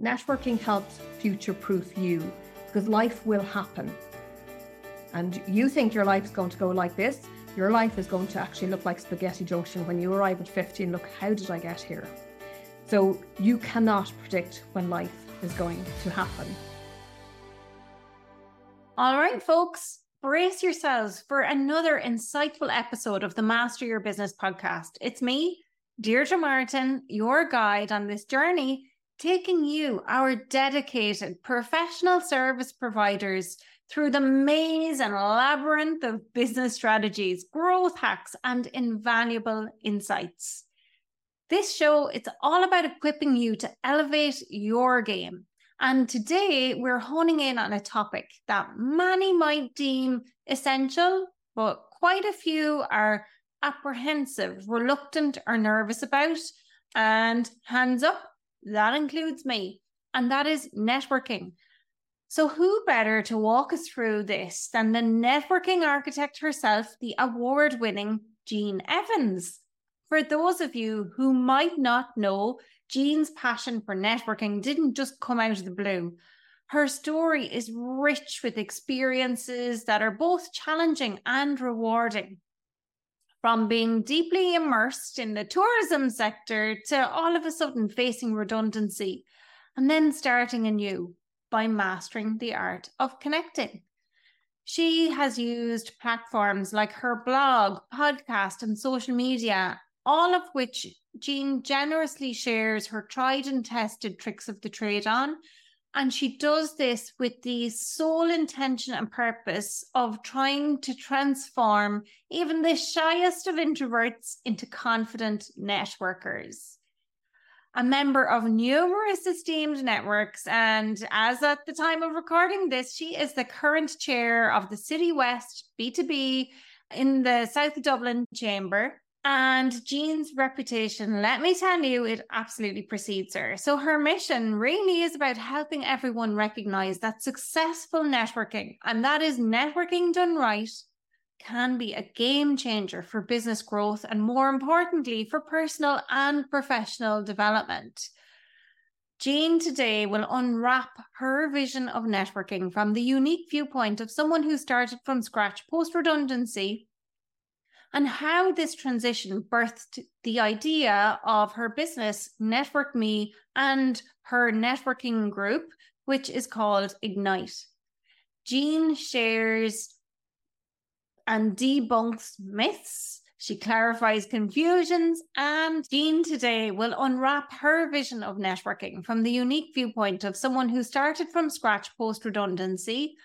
Networking helps future proof you because life will happen. And you think your life is going to go like this, your life is going to actually look like spaghetti junction when you arrive at 50 and look, how did I get here? So you cannot predict when life is going to happen. All right, folks, brace yourselves for another insightful episode of the Master Your Business podcast. It's me, Deirdre Martin, your guide on this journey, taking you, our dedicated professional service providers, through the maze and labyrinth of business strategies, growth hacks, and invaluable insights. This show, it's all about equipping you to elevate your game and today we're honing in on a topic that many might deem essential, but quite a few are apprehensive, reluctant, or nervous about. And hands up, that includes me. And that is networking. So, who better to walk us through this than the networking architect herself, the award winning Jean Evans? For those of you who might not know, Jean's passion for networking didn't just come out of the blue. Her story is rich with experiences that are both challenging and rewarding. From being deeply immersed in the tourism sector to all of a sudden facing redundancy and then starting anew by mastering the art of connecting. She has used platforms like her blog, podcast, and social media all of which Jean generously shares her tried and tested tricks of the trade on. And she does this with the sole intention and purpose of trying to transform even the shyest of introverts into confident networkers. A member of numerous esteemed networks, and as at the time of recording this, she is the current chair of the City West B2B in the South Dublin Chamber. And Jean's reputation, let me tell you, it absolutely precedes her. So her mission really is about helping everyone recognize that successful networking, and that is networking done right, can be a game changer for business growth and more importantly, for personal and professional development. Jean today will unwrap her vision of networking from the unique viewpoint of someone who started from scratch post redundancy and how this transition birthed the idea of her business, Network Me, and her networking group, which is called Ignite. Jean shares and debunks myths. She clarifies confusions, and Jean today will unwrap her vision of networking from the unique viewpoint of someone who started from scratch post redundancy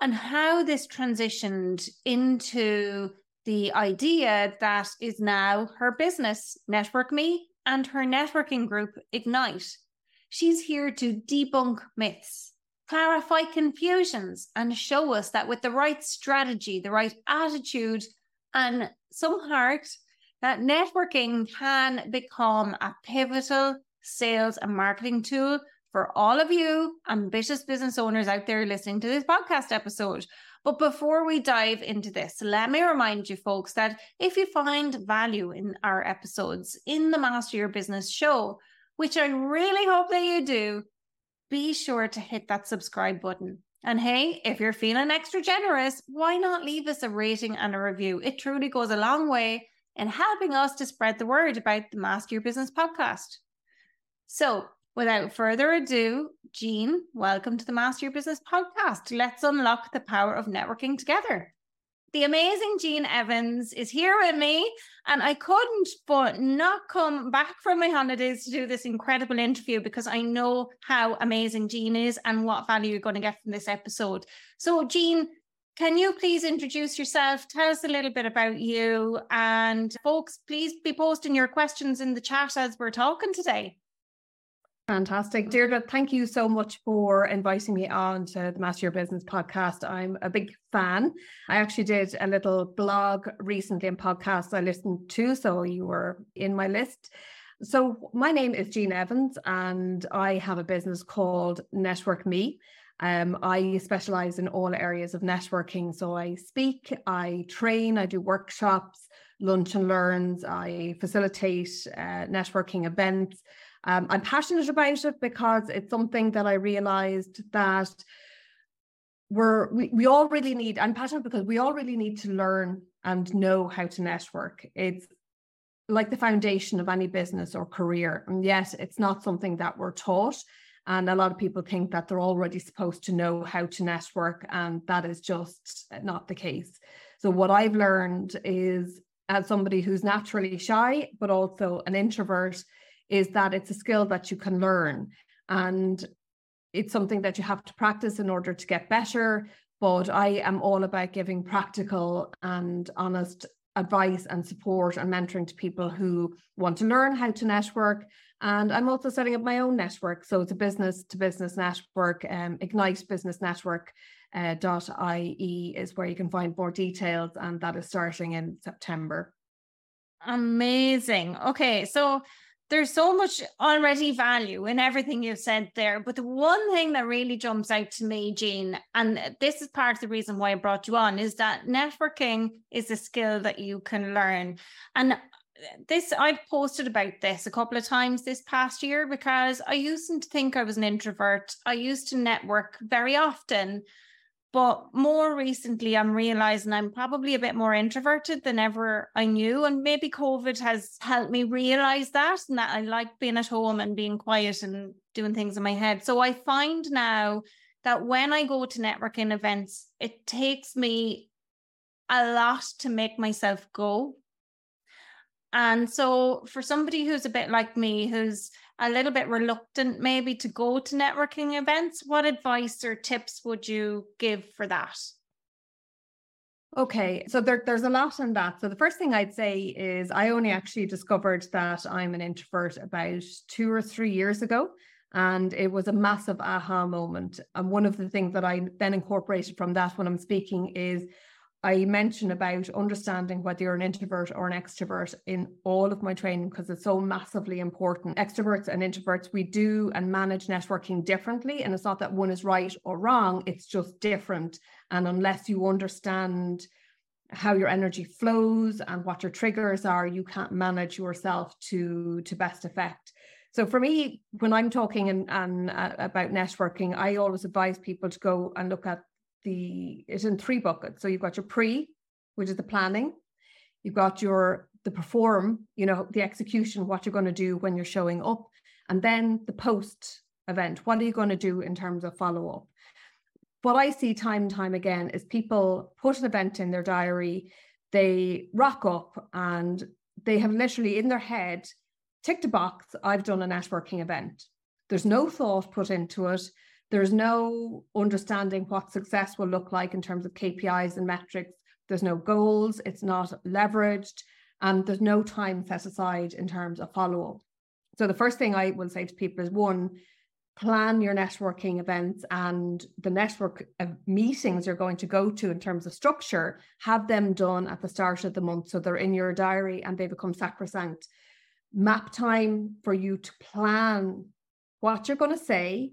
and how this transitioned into the idea that is now her business, Network Me, and her networking group, Ignite. She's here to debunk myths, clarify confusions, and show us that with the right strategy, the right attitude, and some heart, that networking can become a pivotal sales and marketing tool for all of you ambitious business owners out there listening to this podcast episode. But before we dive into this, let me remind you folks that if you find value in our episodes in the Master Your Business show, which I really hope that you do, be sure to hit that subscribe button. And hey, if you're feeling extra generous, why not leave us a rating and a review? It truly goes a long way in helping us to spread the word about the Master Your Business podcast. So, Without further ado, Jean, welcome to the Master Your Business podcast. Let's unlock the power of networking together. The amazing Jean Evans is here with me, and I couldn't but not come back from my holidays to do this incredible interview because I know how amazing Jean is and what value you're going to get from this episode. So, Jean, can you please introduce yourself? Tell us a little bit about you. And folks, please be posting your questions in the chat as we're talking today. Fantastic. Deirdre, thank you so much for inviting me on to the Master Your Business podcast. I'm a big fan. I actually did a little blog recently and podcast I listened to, so you were in my list. So, my name is Jean Evans, and I have a business called Network Me. Um, I specialize in all areas of networking. So, I speak, I train, I do workshops, lunch and learns, I facilitate uh, networking events Um, I'm passionate about it because it's something that I realized that we're we, we all really need i'm passionate because we all really need to learn and know how to network. It's like the foundation of any business or career. And yet it's not something that we're taught and a lot of people think that they're already supposed to know how to network and that is just not the case. So what i've learned is as somebody who's naturally shy but also an introvert is that it's a skill that you can learn and it's something that you have to practice in order to get better. But I am all about giving practical and honest advice and support and mentoring to people who want to learn how to network. And I'm also setting up my own network. So it's a business to business network, um, Ignite Business Network. Uh, .ie is where you can find more details, and that is starting in September. Amazing. Okay, so there's so much already value in everything you've said there. But the one thing that really jumps out to me, Jean, and this is part of the reason why I brought you on, is that networking is a skill that you can learn. And this I've posted about this a couple of times this past year because I used to think I was an introvert. I used to network very often, but more recently, I'm realizing I'm probably a bit more introverted than ever I knew. And maybe COVID has helped me realize that and that I like being at home and being quiet and doing things in my head. So I find now that when I go to networking events, it takes me a lot to make myself go. And so for somebody who's a bit like me, who's a little bit reluctant maybe to go to networking events, what advice or tips would you give for that? Okay, so there, there's a lot in that. So the first thing I'd say is I only actually discovered that I'm an introvert about two or three years ago. And it was a massive aha moment. And one of the things that I then incorporated from that when I'm speaking is I mention about understanding whether you're an introvert or an extrovert in all of my training because it's so massively important. Extroverts and introverts, we do and manage networking differently. And it's not that one is right or wrong, it's just different. And unless you understand how your energy flows and what your triggers are, you can't manage yourself to, to best effect. So for me, when I'm talking and, and uh, about networking, I always advise people to go and look at the it's in three buckets. So you've got your pre, which is the planning. You've got your the perform, you know, the execution, what you're going to do when you're showing up, and then the post event. What are you going to do in terms of follow up? What I see time and time again is people put an event in their diary, they rock up, and they have literally in their head ticked a box. I've done a networking event. There's no thought put into it. There's no understanding what success will look like in terms of KPIs and metrics. There's no goals, it's not leveraged, and there's no time set aside in terms of follow up. So, the first thing I will say to people is one, plan your networking events and the network of meetings you're going to go to in terms of structure, have them done at the start of the month so they're in your diary and they become sacrosanct. Map time for you to plan what you're going to say,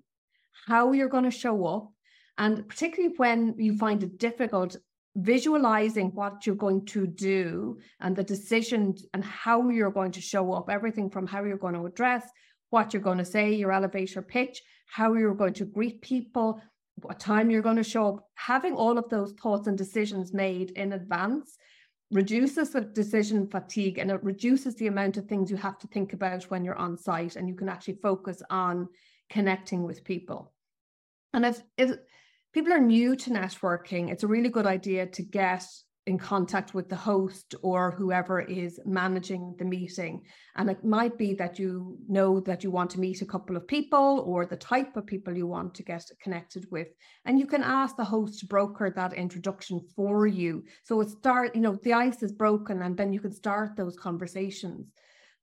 how you're going to show up. And particularly when you find it difficult visualizing what you're going to do and the decisions and how you're going to show up, everything from how you're going to address, what you're going to say, your elevator pitch, how you're going to greet people, what time you're going to show up, having all of those thoughts and decisions made in advance reduces the decision fatigue and it reduces the amount of things you have to think about when you're on site and you can actually focus on connecting with people. And if, if people are new to networking, it's a really good idea to get in contact with the host or whoever is managing the meeting. And it might be that you know that you want to meet a couple of people or the type of people you want to get connected with. And you can ask the host to broker that introduction for you. So it start, you know, the ice is broken and then you can start those conversations.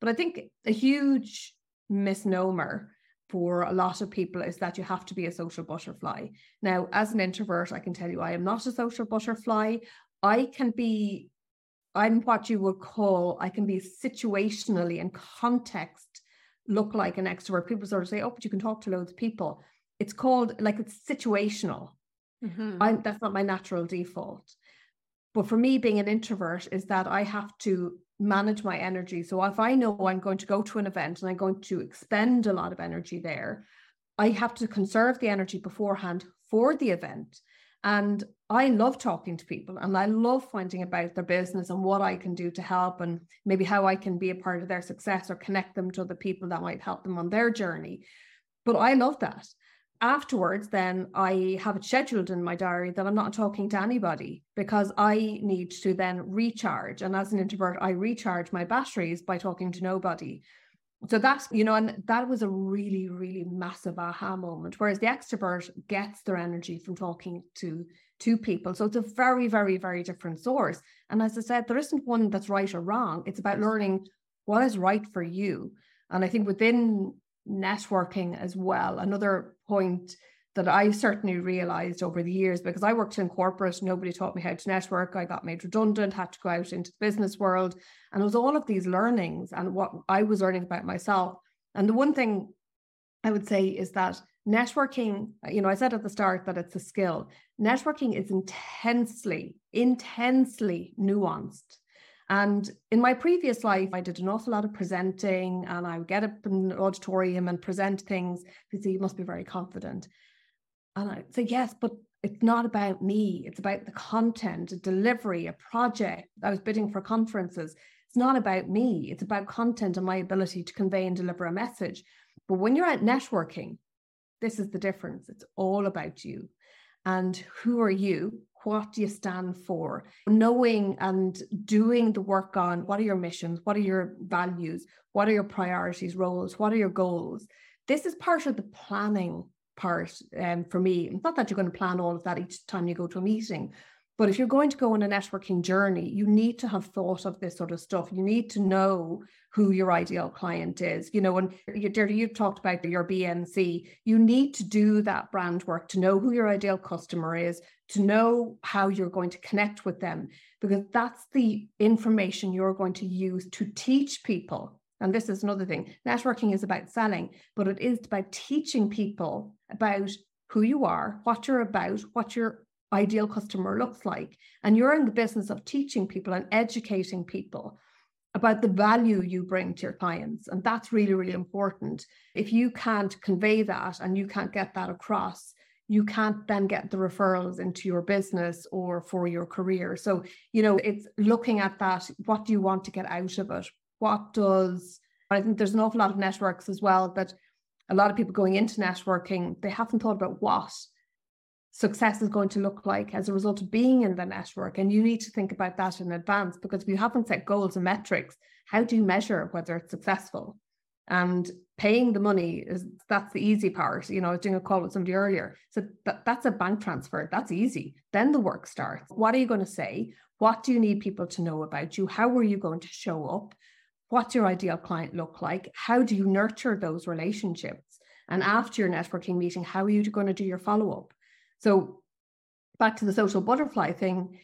But I think a huge misnomer for a lot of people is that you have to be a social butterfly. Now, as an introvert, I can tell you I am not a social butterfly. I can be, I'm what you would call, I can be situationally and context look like an extrovert. People sort of say, oh, but you can talk to loads of people. It's called like it's situational. Mm-hmm. I'm, that's not my natural default. But for me, being an introvert is that I have to manage my energy. So if I know I'm going to go to an event and I'm going to expend a lot of energy there, I have to conserve the energy beforehand for the event. And I love talking to people and I love finding about their business and what I can do to help and maybe how I can be a part of their success or connect them to other people that might help them on their journey. But I love that. Afterwards, then I have it scheduled in my diary that I'm not talking to anybody because I need to then recharge. And as an introvert, I recharge my batteries by talking to nobody. So that's you know and that was a really really massive aha moment whereas the extrovert gets their energy from talking to two people. So it's a very very very different source. And as i said there isn't one that's right or wrong. It's about learning what is right for you. And i think within networking as well another point that I certainly realized over the years because I worked in corporate, nobody taught me how to network. I got made redundant, had to go out into the business world. And it was all of these learnings and what I was learning about myself. And the one thing I would say is that networking, you know, I said at the start that it's a skill. Networking is intensely, intensely nuanced. And in my previous life, I did an awful lot of presenting and I would get up in an auditorium and present things. You see, you must be very confident. And I'd say, yes, but it's not about me. It's about the content, a delivery, a project. I was bidding for conferences. It's not about me. It's about content and my ability to convey and deliver a message. But when you're at networking, this is the difference. It's all about you. And who are you? What do you stand for? Knowing and doing the work on what are your missions? What are your values? What are your priorities, roles? What are your goals? This is part of the planning part um, for me. Not that you're going to plan all of that each time you go to a meeting, but if you're going to go on a networking journey, you need to have thought of this sort of stuff. You need to know who your ideal client is. You know, and you, you've talked about your BNC. You need to do that brand work to know who your ideal customer is, to know how you're going to connect with them, because that's the information you're going to use to teach people and this is another thing networking is about selling, but it is about teaching people about who you are, what you're about, what your ideal customer looks like. And you're in the business of teaching people and educating people about the value you bring to your clients. And that's really, really important. If you can't convey that and you can't get that across, you can't then get the referrals into your business or for your career. So, you know, it's looking at that. What do you want to get out of it? what does I think there's an awful lot of networks as well that a lot of people going into networking, they haven't thought about what success is going to look like as a result of being in the network. And you need to think about that in advance because if you haven't set goals and metrics, how do you measure whether it's successful? And paying the money is that's the easy part. You know, I was doing a call with somebody earlier. So that, that's a bank transfer. That's easy. Then the work starts. What are you going to say? What do you need people to know about you? How are you going to show up? what's your ideal client look like? How do you nurture those relationships? And after your networking meeting, how are you going to do your follow up? So, back to the social butterfly thing,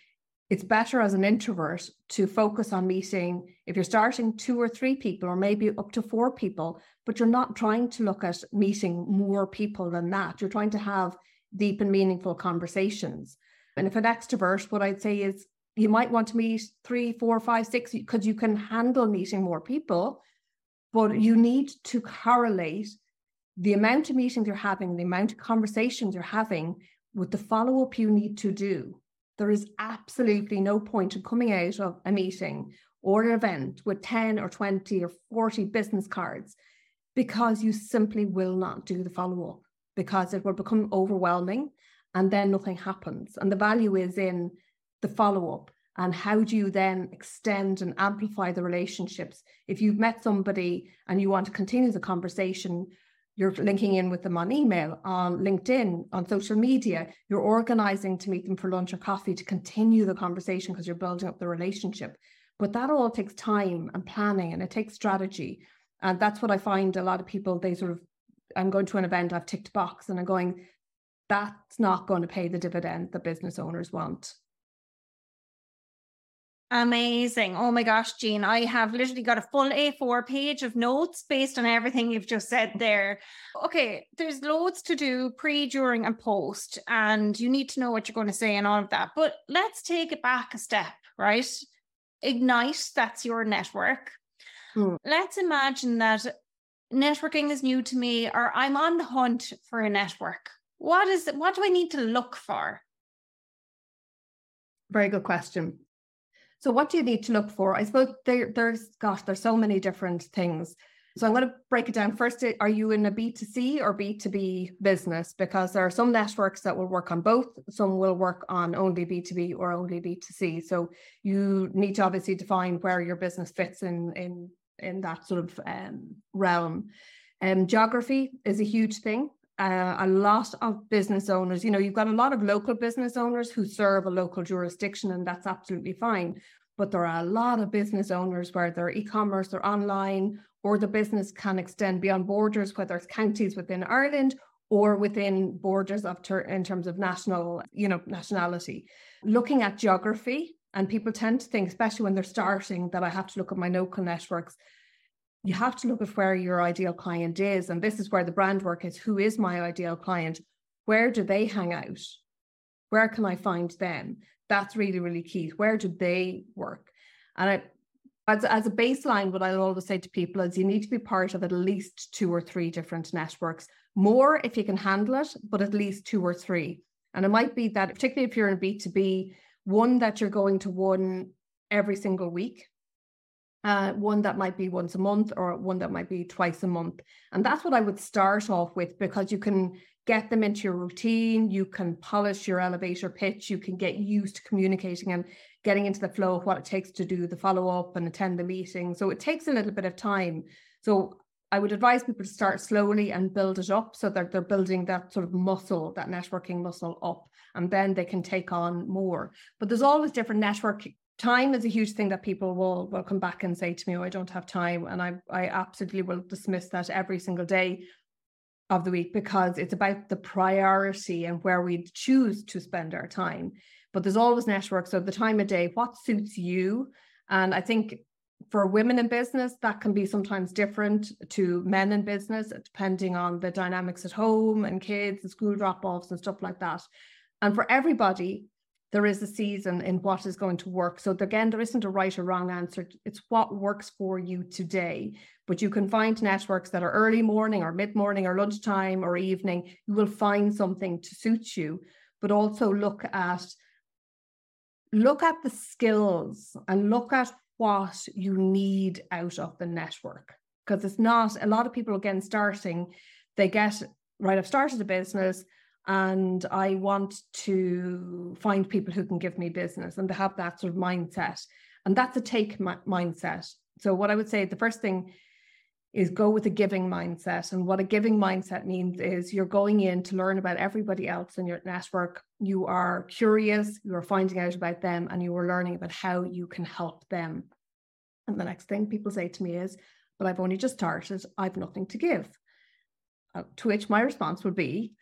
it's better as an introvert to focus on meeting if you're starting two or three people or maybe up to four people but you're not trying to look at meeting more people than that. You're trying to have deep and meaningful conversations. And if an extrovert what i'd say is you might want to meet three, four, five, six, because you can handle meeting more people, but you need to correlate the amount of meetings you're having, the amount of conversations you're having with the follow up you need to do. There is absolutely no point in coming out of a meeting or an event with 10 or 20 or 40 business cards because you simply will not do the follow up because it will become overwhelming and then nothing happens. And the value is in the follow up and how do you then extend and amplify the relationships if you've met somebody and you want to continue the conversation you're linking in with them on email on linkedin on social media. You're organizing to meet them for lunch or coffee to continue the conversation because you're building up the relationship. But that all takes time and planning and it takes strategy. And that's what i find a lot of people they sort of i'm going to an event i've ticked box and i'm going that's not going to pay the dividend that business owners want Amazing. Oh my gosh, Jean, I have literally got a full A4 page of notes based on everything you've just said there. Okay, there's loads to do pre, during, and post, and you need to know what you're going to say and all of that. But let's take it back a step, right? Ignite, that's your network. Hmm. Let's imagine that networking is new to me or I'm on the hunt for a network. What is it? What do I need to look for? Very good question. So what do you need to look for? I suppose there, there's gosh, there's so many different things. So I'm going to break it down. First, are you in a B2C or B2B business? Because there are some networks that will work on both. Some will work on only B2B or only B2C. So you need to obviously define where your business fits in in in that sort of um, realm. Um, geography is a huge thing. Uh, a lot of business owners, you know, you've got a lot of local business owners who serve a local jurisdiction, and that's absolutely fine. But there are a lot of business owners where they're e-commerce or online, or the business can extend beyond borders, whether it's counties within Ireland or within borders of ter- in terms of national, you know, nationality. Looking at geography, and people tend to think, especially when they're starting, that I have to look at my local networks. You have to look at where your ideal client is. And this is where the brand work is. Who is my ideal client? Where do they hang out? Where can I find them? That's really, really key. Where do they work? And I, as, as a baseline, what I'll always say to people is you need to be part of at least two or three different networks. More if you can handle it, but at least two or three. And it might be that, particularly if you're in B2B, one that you're going to one every single week, uh, one that might be once a month, or one that might be twice a month. And that's what I would start off with because you can get them into your routine, you can polish your elevator pitch, you can get used to communicating and getting into the flow of what it takes to do the follow up and attend the meeting. So it takes a little bit of time. So I would advise people to start slowly and build it up so that they're building that sort of muscle, that networking muscle up, and then they can take on more. But there's always different network. Time is a huge thing that people will will come back and say to me, "Oh, I don't have time," and I I absolutely will dismiss that every single day of the week because it's about the priority and where we choose to spend our time. But there's always network. So the time of day, what suits you? And I think for women in business, that can be sometimes different to men in business, depending on the dynamics at home and kids and school drop offs and stuff like that. And for everybody, there is a season in what is going to work. So again, there isn't a right or wrong answer. It's what works for you today. But you can find networks that are early morning or mid morning or lunchtime or evening. You will find something to suit you, but also look at look at the skills and look at what you need out of the network because it's not a lot of people again starting they get right i've started a business and i want to find people who can give me business and they have that sort of mindset and that's a take mindset so what i would say the first thing is go with a giving mindset. And what a giving mindset means is you're going in to learn about everybody else in your network. You are curious, you are finding out about them, and you are learning about how you can help them. And the next thing people say to me is, But I've only just started, I've nothing to give. Uh, to which my response would be,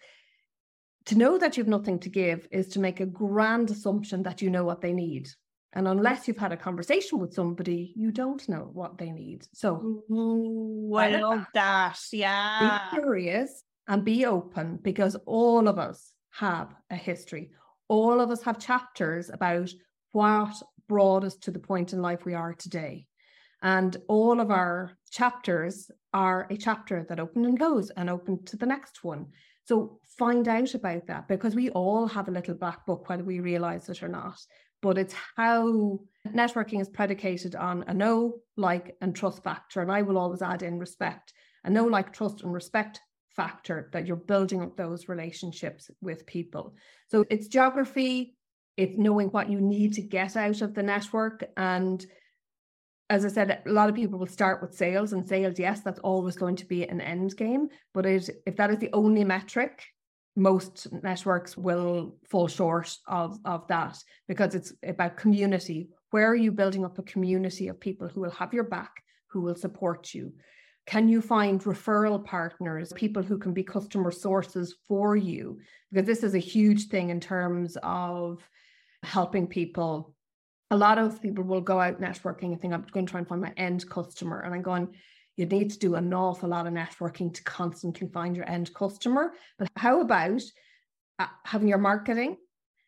to know that you've nothing to give is to make a grand assumption that you know what they need. And unless you've had a conversation with somebody, you don't know what they need. So, Ooh, I love that. Yeah. Be curious and be open because all of us have a history. All of us have chapters about what brought us to the point in life we are today. And all of our chapters are a chapter that open and close and open to the next one. So find out about that because we all have a little black book, whether we realize it or not but it's how networking is predicated on a know, like, and trust factor. And I will always add in respect, a know, like, trust, and respect factor that you're building up those relationships with people. So it's geography, it's knowing what you need to get out of the network. And as I said, a lot of people will start with sales, and sales, yes, that's always going to be an end game. But it, if that is the only metric, most networks will fall short of, of that because it's about community. Where are you building up a community of people who will have your back, who will support you? Can you find referral partners, people who can be customer sources for you? Because this is a huge thing in terms of helping people. A lot of people will go out networking and think, I'm going to try and find my end customer. And I'm going, you need to do an awful lot of networking to constantly find your end customer. But how about uh, having your marketing,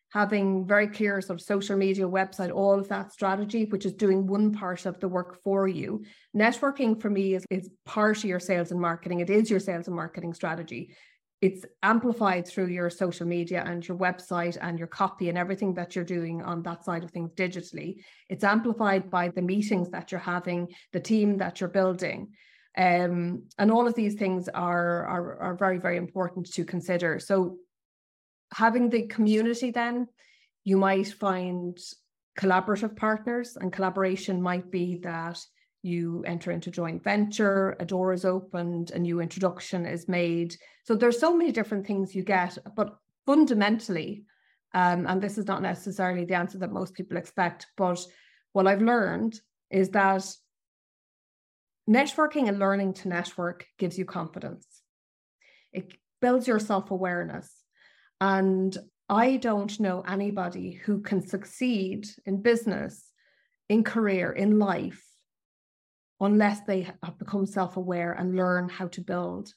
having very clear sort of social media website all of that strategy which is doing one part of the work for you. Networking for me is, is part of your sales and marketing. It is your sales and marketing strategy it's amplified through your social media and your website and your copy and everything that you're doing on that side of things digitally. It's amplified by the meetings that you're having the team that you're building. Um, and all of these things are, are are very very important to consider. So having the community then you might find collaborative partners and collaboration might be that you enter into joint venture a door is opened a new introduction is made. So there's so many different things you get but fundamentally um, and this is not necessarily the answer that most people expect but what i've learned is that networking and learning to network gives you confidence. It builds your self-awareness. And I don't know anybody who can succeed in business, in career, in life, unless they have become self aware and learn how to build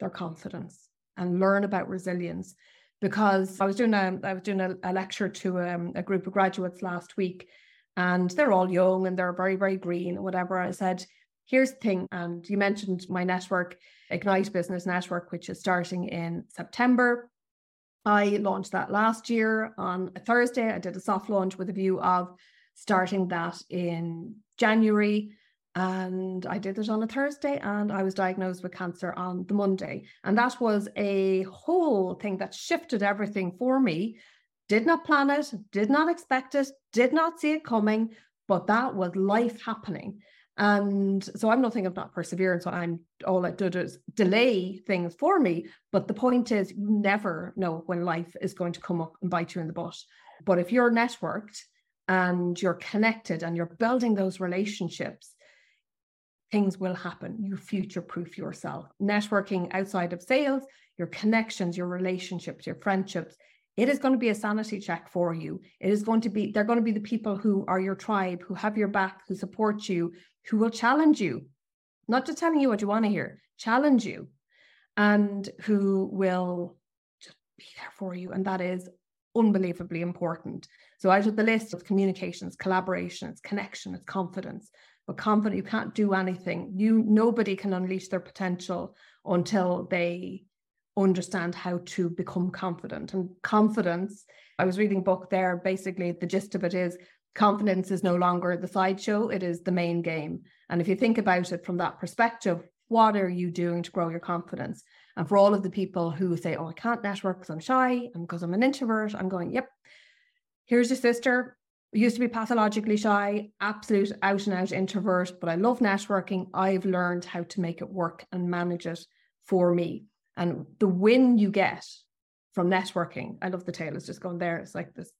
their confidence and learn about resilience. Because I was doing a, I was doing a, a lecture to um, a group of graduates last week, and they're all young and they're very, very green or whatever. I said, here's the thing. And you mentioned my network, Ignite Business Network, which is starting in September. I launched that last year on a Thursday. I did a soft launch with a view of starting that in January. And I did it on a Thursday, and I was diagnosed with cancer on the Monday. And that was a whole thing that shifted everything for me. Did not plan it, did not expect it, did not see it coming, but that was life happening. And so I'm nothing of not perseverance. So I'm all I did is delay things for me. But the point is, you never know when life is going to come up and bite you in the butt. But if you're networked and you're connected and you're building those relationships, things will happen. You future proof yourself. Networking outside of sales, your connections, your relationships, your friendships, it is going to be a sanity check for you. It is going to be, they're going to be the people who are your tribe, who have your back, who support you, who will challenge you, not just telling you what you want to hear, challenge you, and who will just be there for you. And that is unbelievably important. So out of the list of communications, collaboration, it's connection, it's confidence. Confident, you can't do anything. You nobody can unleash their potential until they understand how to become confident. And confidence, I was reading a book there, basically the gist of it is confidence is no longer the sideshow, it is the main game. And if you think about it from that perspective, what are you doing to grow your confidence? And for all of the people who say, oh, I can't network because I'm shy and because I'm an introvert, I'm going, yep, here's your sister. Used to be pathologically shy, absolute out and out introvert, but I love networking. I've learned how to make it work and manage it for me. And the win you get from networking, I love the tail it's just going there. It's like this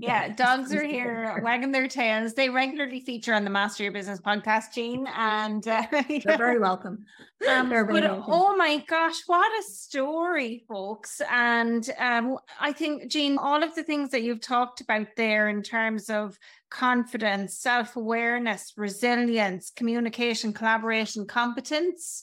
yeah, dogs are here wagging their tails. They regularly feature on the Master Your Business podcast, Jean, and uh, yeah. they're very welcome. Um, they're very but welcome. oh my gosh, what a story, folks! And um, I think, Jean, all of the things that you've talked about there in terms of confidence, self awareness, resilience, communication, collaboration, competence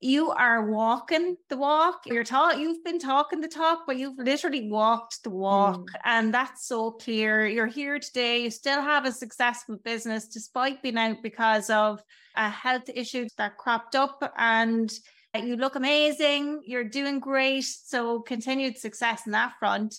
you are walking the walk. You're taught you've been talking the talk, but you've literally walked the walk. Mm. And that's so clear. You're here today. You still have a successful business despite being out because of a health issue that cropped up. And you look amazing. You're doing great. So continued success in that front.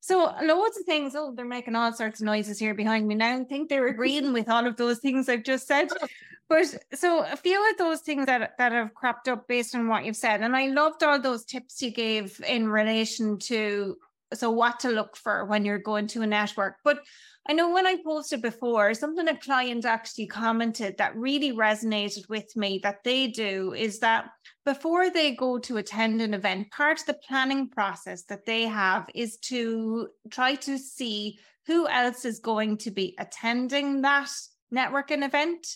So loads of things. Oh, they're making all sorts of noises here behind me now. I think they're agreeing with all of those things I've just said. But so a few of those things that that have cropped up based on what you've said, and I loved all those tips you gave in relation to so what to look for when you're going to a network. But I know when I posted before, something a client actually commented that really resonated with me that they do is that before they go to attend an event, part of the planning process that they have is to try to see who else is going to be attending that networking event.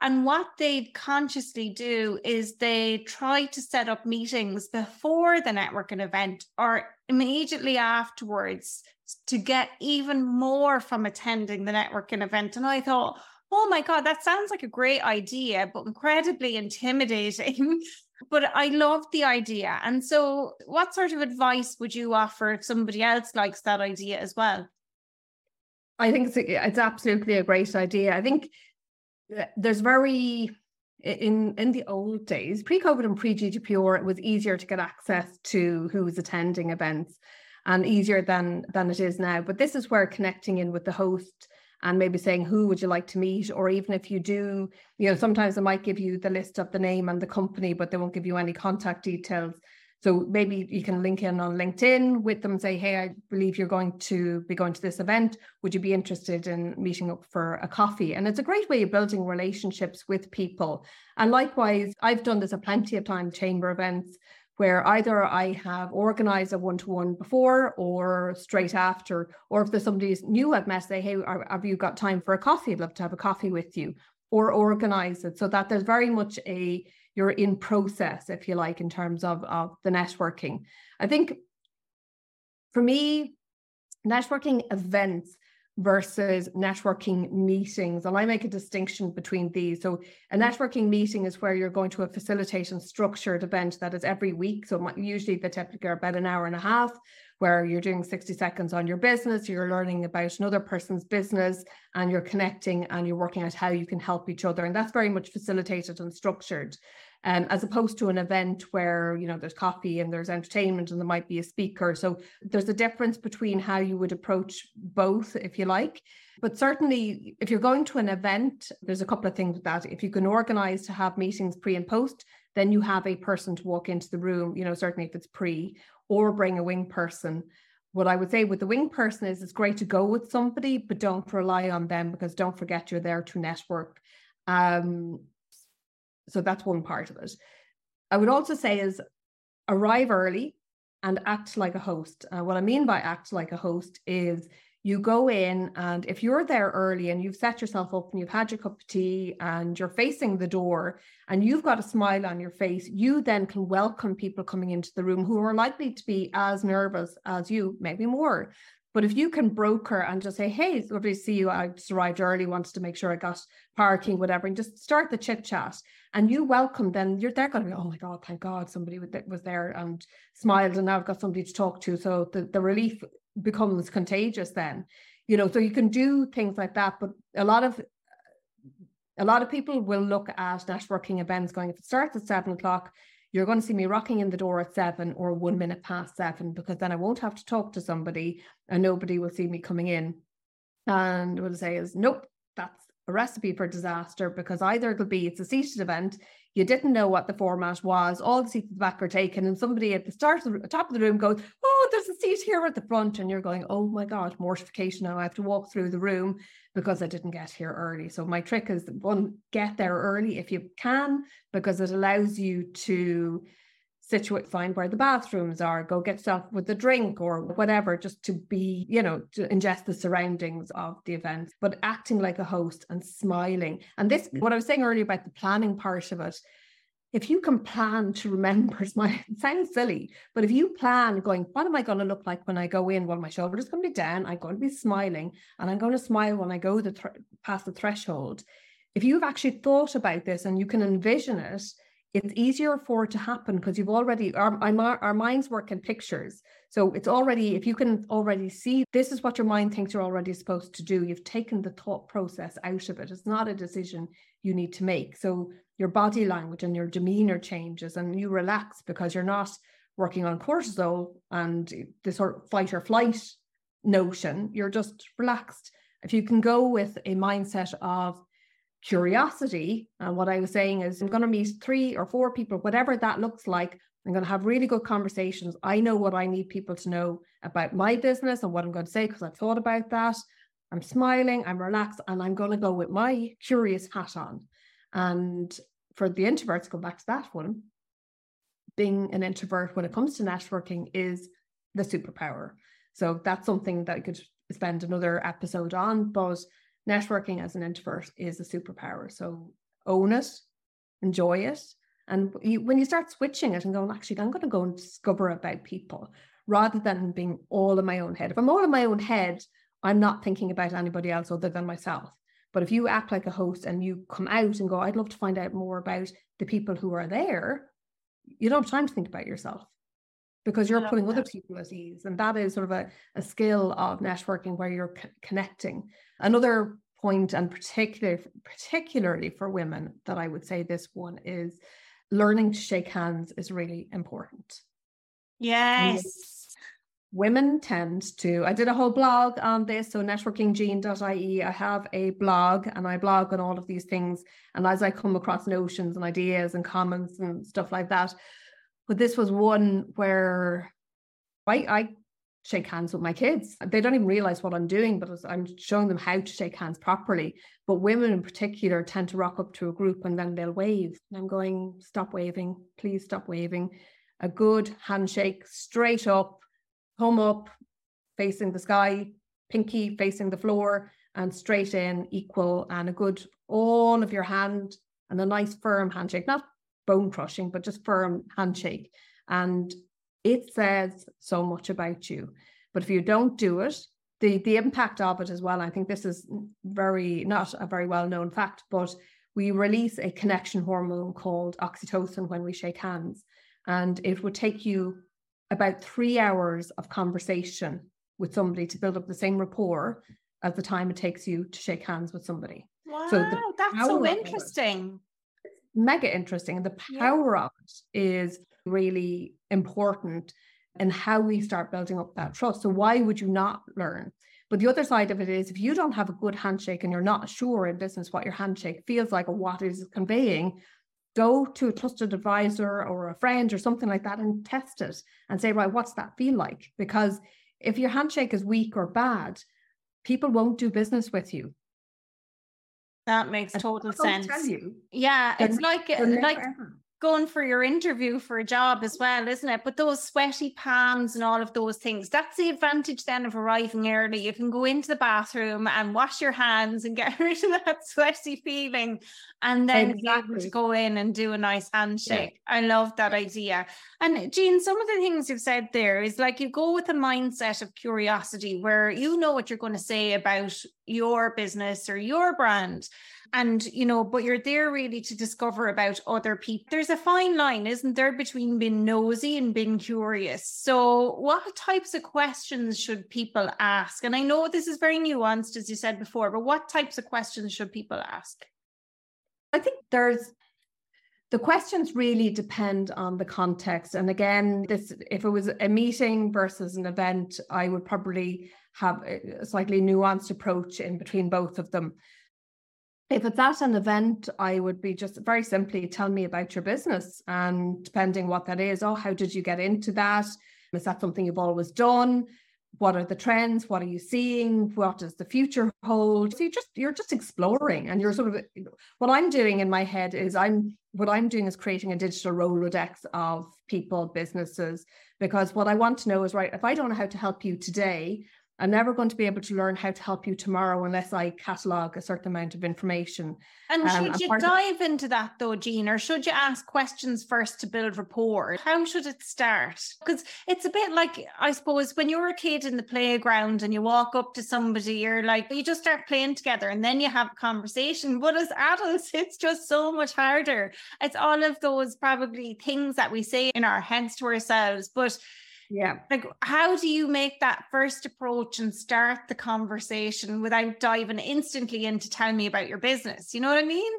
And what they consciously do is they try to set up meetings before the networking event or immediately afterwards to get even more from attending the networking event. And I thought, oh my God, that sounds like a great idea, but incredibly intimidating. But I love the idea. And so, what sort of advice would you offer if somebody else likes that idea as well? I think it's, it's absolutely a great idea. I think there's very in in the old days, pre-COVID and pre-GDPR, it was easier to get access to who was attending events and easier than than it is now. But this is where connecting in with the host and maybe saying who would you like to meet or even if you do you know sometimes they might give you the list of the name and the company but they won't give you any contact details so maybe you can link in on LinkedIn with them, say, hey, I believe you're going to be going to this event. Would you be interested in meeting up for a coffee? And it's a great way of building relationships with people. And likewise, I've done this a plenty of time, chamber events, where either I have organized a one to one before or straight after, or if there's somebody new I've met, say, hey, have you got time for a coffee? I'd love to have a coffee with you, or organize it so that there's very much a you're in process, if you like, in terms of, of the networking. I think for me, networking events versus networking meetings. And I make a distinction between these. So, a networking meeting is where you're going to a facilitate and structured event that is every week. So, usually the typical are about an hour and a half, where you're doing 60 seconds on your business, you're learning about another person's business, and you're connecting and you're working out how you can help each other. And that's very much facilitated and structured um, as opposed to an event where you know there's coffee and there's entertainment and there might be a speaker. So there's a difference between how you would approach both if you like. But certainly if you're going to an event there's a couple of things with that. If you can organize to have meetings pre and post then you have a person to walk into the room you know certainly if it's pre or bring a wing person. What I would say with the wing person is it's great to go with somebody, but don't rely on them because don't forget you're there to network. Um, so that's one part of it. I would also say is arrive early and act like a host. Uh, what I mean by act like a host is you go in and if you're there early and you've set yourself up and you've had your cup of tea and you're facing the door and you've got a smile on your face, you then can welcome people coming into the room who are likely to be as nervous as you, maybe more. But if you can broker and just say, hey, lovely to see you. I just arrived early, wanted to make sure I got parking, whatever, and just start the chit chat and you welcome, then you're they're going to be, oh my God, thank God somebody was there and smiled and now I've got somebody to talk to. So the, the relief becomes contagious then. You know, so you can do things like that. But a lot of a lot of people will look at networking events going, if it starts at seven o'clock, you're going to see me rocking in the door at seven or one minute past seven because then I won't have to talk to somebody and nobody will see me coming in. And I say is, nope, that's a recipe for disaster because either it'll be it's a seated event, you didn't know what the format was, all the seats at the back are taken, and somebody at the start of the top of the room goes, Oh, there's a seat here at the front, and you're going, Oh my god, mortification now. I have to walk through the room because I didn't get here early. So my trick is one, get there early if you can, because it allows you to situate, find where the bathrooms are, go get stuff with the drink or whatever, just to be, you know, to ingest the surroundings of the event, but acting like a host and smiling. And this, what I was saying earlier about the planning part of it, if you can plan to remember, my, it sounds silly, but if you plan going, what am I going to look like when I go in? Well, my shoulders going to be down. I'm going to be smiling and I'm going to smile when I go the th- past the threshold. If you've actually thought about this and you can envision it, it's easier for it to happen because you've already our, our minds work in pictures. So it's already if you can already see this is what your mind thinks you're already supposed to do. You've taken the thought process out of it. It's not a decision you need to make. So your body language and your demeanor changes and you relax because you're not working on cortisol and the sort of fight or flight notion. You're just relaxed. If you can go with a mindset of curiosity. And what I was saying is, I'm going to meet three or four people, whatever that looks like. I'm going to have really good conversations. I know what I need people to know about my business and what I'm going to say because I've thought about that. I'm smiling, I'm relaxed, and I'm going to go with my curious hat on. And for the introverts, go back to that one. Being an introvert when it comes to networking is the superpower. So that's something that I could spend another episode on. But networking as an introvert is a superpower. So own it, enjoy it. And you, when you start switching it and going, actually, I'm going to go and discover about people rather than being all in my own head. If I'm all in my own head, I'm not thinking about anybody else other than myself. But if you act like a host and you come out and go, I'd love to find out more about the people who are there, you don't have time to think about yourself because you're putting that. other people at ease. And that is sort of a, a skill of networking where you're c- connecting. Another point, and particularly particularly for women, that I would say this one is learning to shake hands is really important. Yes. women tend to, I did a whole blog on this. So networkingjean.ie, I have a blog and I blog on all of these things. And as I come across notions and ideas and comments and stuff like that, but this was one where I, I shake hands with my kids. They don't even realize what I'm doing, but I'm showing them how to shake hands properly. But women in particular tend to rock up to a group and then they'll wave. And I'm going, stop waving, please stop waving. A good handshake straight up, thumb up, facing the sky, pinky facing the floor, and straight in, equal, and a good all of your hand and a nice firm handshake, not bone crushing, but just firm handshake. And it says so much about you. But if you don't do it, the the impact of it as well. I think this is very not a very well known fact, but we release a connection hormone called oxytocin when we shake hands, and it would take you about three hours of conversation with somebody to build up the same rapport as the time it takes you to shake hands with somebody. Wow, so that's so interesting. Mega interesting. And the power yeah. of it is really important in how we start building up that trust. So why would you not learn? But the other side of it is if you don't have a good handshake and you're not sure in business what your handshake feels like or what it is conveying, go to a trusted advisor or a friend or something like that and test it and say, right, what's that feel like? Because if your handshake is weak or bad, people won't do business with you. That makes total sense. Yeah, it's like like ever going for your interview for a job as well, isn't it? But those sweaty palms and all of those things, that's the advantage then of arriving early. You can go into the bathroom and wash your hands and get rid of that sweaty feeling and then exactly. to go in and do a nice handshake. Yeah. I love that idea. And Jean, some of the things you've said there is like you go with a mindset of curiosity where you know what you're going to say about your business or your brand and you know but you're there really to discover about other people there's a fine line isn't there between being nosy and being curious? So what types of questions should people ask? And i know this is very nuanced as you said before but what types of questions should people ask? I think there's the questions really depend on the context. And again this if it was a meeting versus an event i would probably have a slightly nuanced approach in between both of them if it's at an event, I would be just very simply tell me about your business. And depending what that is, oh, how did you get into that? Is that something you've always done? What are the trends? What are you seeing? What does the future hold? So you just you're just exploring and you're sort of what I'm doing in my head is I'm what I'm doing is creating a digital Rolodex of people, businesses, because what I want to know is right, if I don't know how to help you today, I'm never going to be able to learn how to help you tomorrow unless I catalogue a certain amount of information. And um, should you dive of- into that though, Jean, or should you ask questions first to build rapport? How should it start? Because it's a bit like, I suppose, when you're a kid in the playground and you walk up to somebody, you're like, you just start playing together and then you have a conversation. But as adults, it's just so much harder. It's all of those probably things that we say in our heads to ourselves. But yeah. Like, how do you make that first approach and start the conversation without diving instantly into telling me about your business? You know what I mean?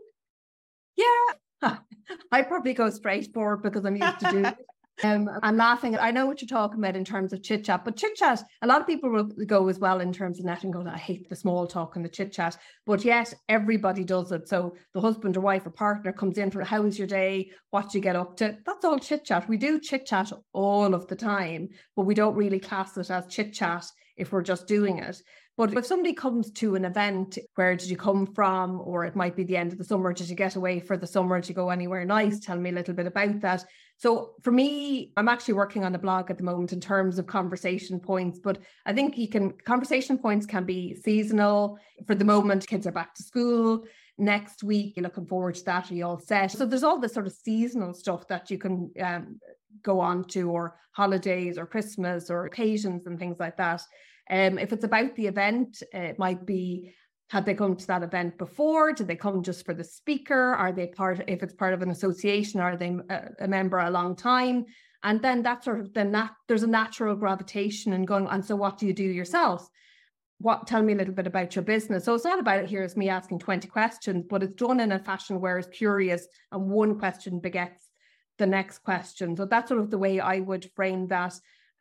Yeah. I probably go straight forward because I'm used to doing it. Um, I'm laughing. I know what you're talking about in terms of chit chat, but chit chat, a lot of people will go as well in terms of that and go, I hate the small talk and the chit chat, but yet everybody does it. So the husband or wife or partner comes in for how was your day? What do you get up to? That's all chit chat. We do chit chat all of the time, but we don't really class it as chit chat if we're just doing it. But if somebody comes to an event, where did you come from? Or it might be the end of the summer. Did you get away for the summer? Did you go anywhere nice? Tell me a little bit about that. So for me, I'm actually working on a blog at the moment in terms of conversation points, but I think you can conversation points can be seasonal. For the moment, kids are back to school. Next week, you're looking forward to that. Are you all set? So there's all this sort of seasonal stuff that you can um, go on to, or holidays, or Christmas, or occasions, and things like that. Um, if it's about the event, it might be had they come to that event before? Did they come just for the speaker? Are they part, if it's part of an association, are they a, a member a long time? And then that sort of, then that there's a natural gravitation and going, and so what do you do yourself? What tell me a little bit about your business? So it's not about it here as me asking 20 questions, but it's done in a fashion where it's curious and one question begets the next question. So that's sort of the way I would frame that.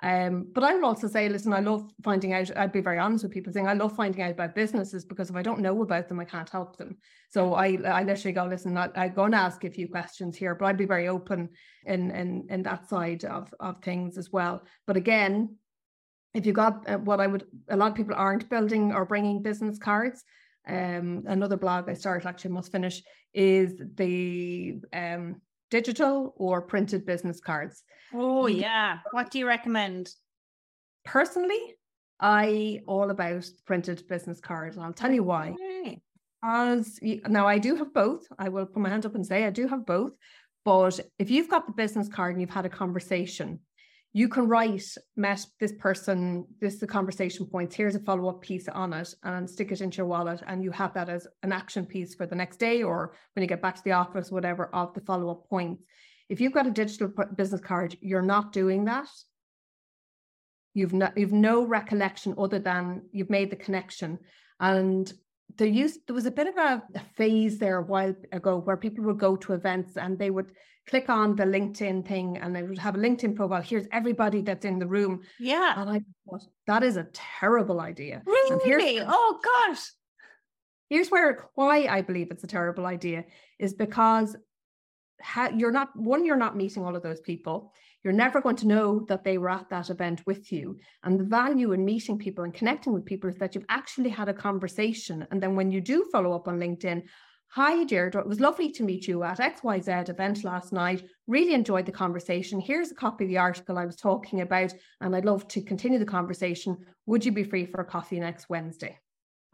Um, but I would also say, listen, I love finding out. I'd be very honest with people saying I love finding out about businesses because if I don't know about them, I can't help them. So I, I literally go, listen, I, I'm going to ask a few questions here, but I'd be very open in in in that side of of things as well. But again, if you got uh, what I would, a lot of people aren't building or bringing business cards. Um, another blog I started actually must finish is the um digital or printed business cards. Oh, yeah. What do you recommend? Personally, I all about printed business cards, and I'll tell you why. Okay. As now, I do have both. I will put my hand up and say I do have both. But if you've got the business card and you've had a conversation, you can write met this person this is the conversation points. Here's a follow-up piece on it and stick it into your wallet and you have that as an action piece for the next day or when you get back to the office whatever of the follow-up points. If you've got a digital business card you're not doing that. You've no, you've no recollection other than you've made the connection. And there used there was a bit of a, a, phase there a while ago where people would go to events and they would click on the LinkedIn thing and they would have a LinkedIn profile. Here's everybody that's in the room. Yeah. And I thought, that is a terrible idea. Really? oh gosh. Here's where why I believe it's a terrible idea is because you're not one, you're not meeting all of those people. You're never going to know that they were at that event with you. And the value in meeting people and connecting with people is that you've actually had a conversation. And then when you do follow up on LinkedIn, Hi, Deirdre. It was lovely to meet you at XYZ event last night. Really enjoyed the conversation. Here's a copy of the article I was talking about, and I'd love to continue the conversation. Would you be free for a coffee next Wednesday?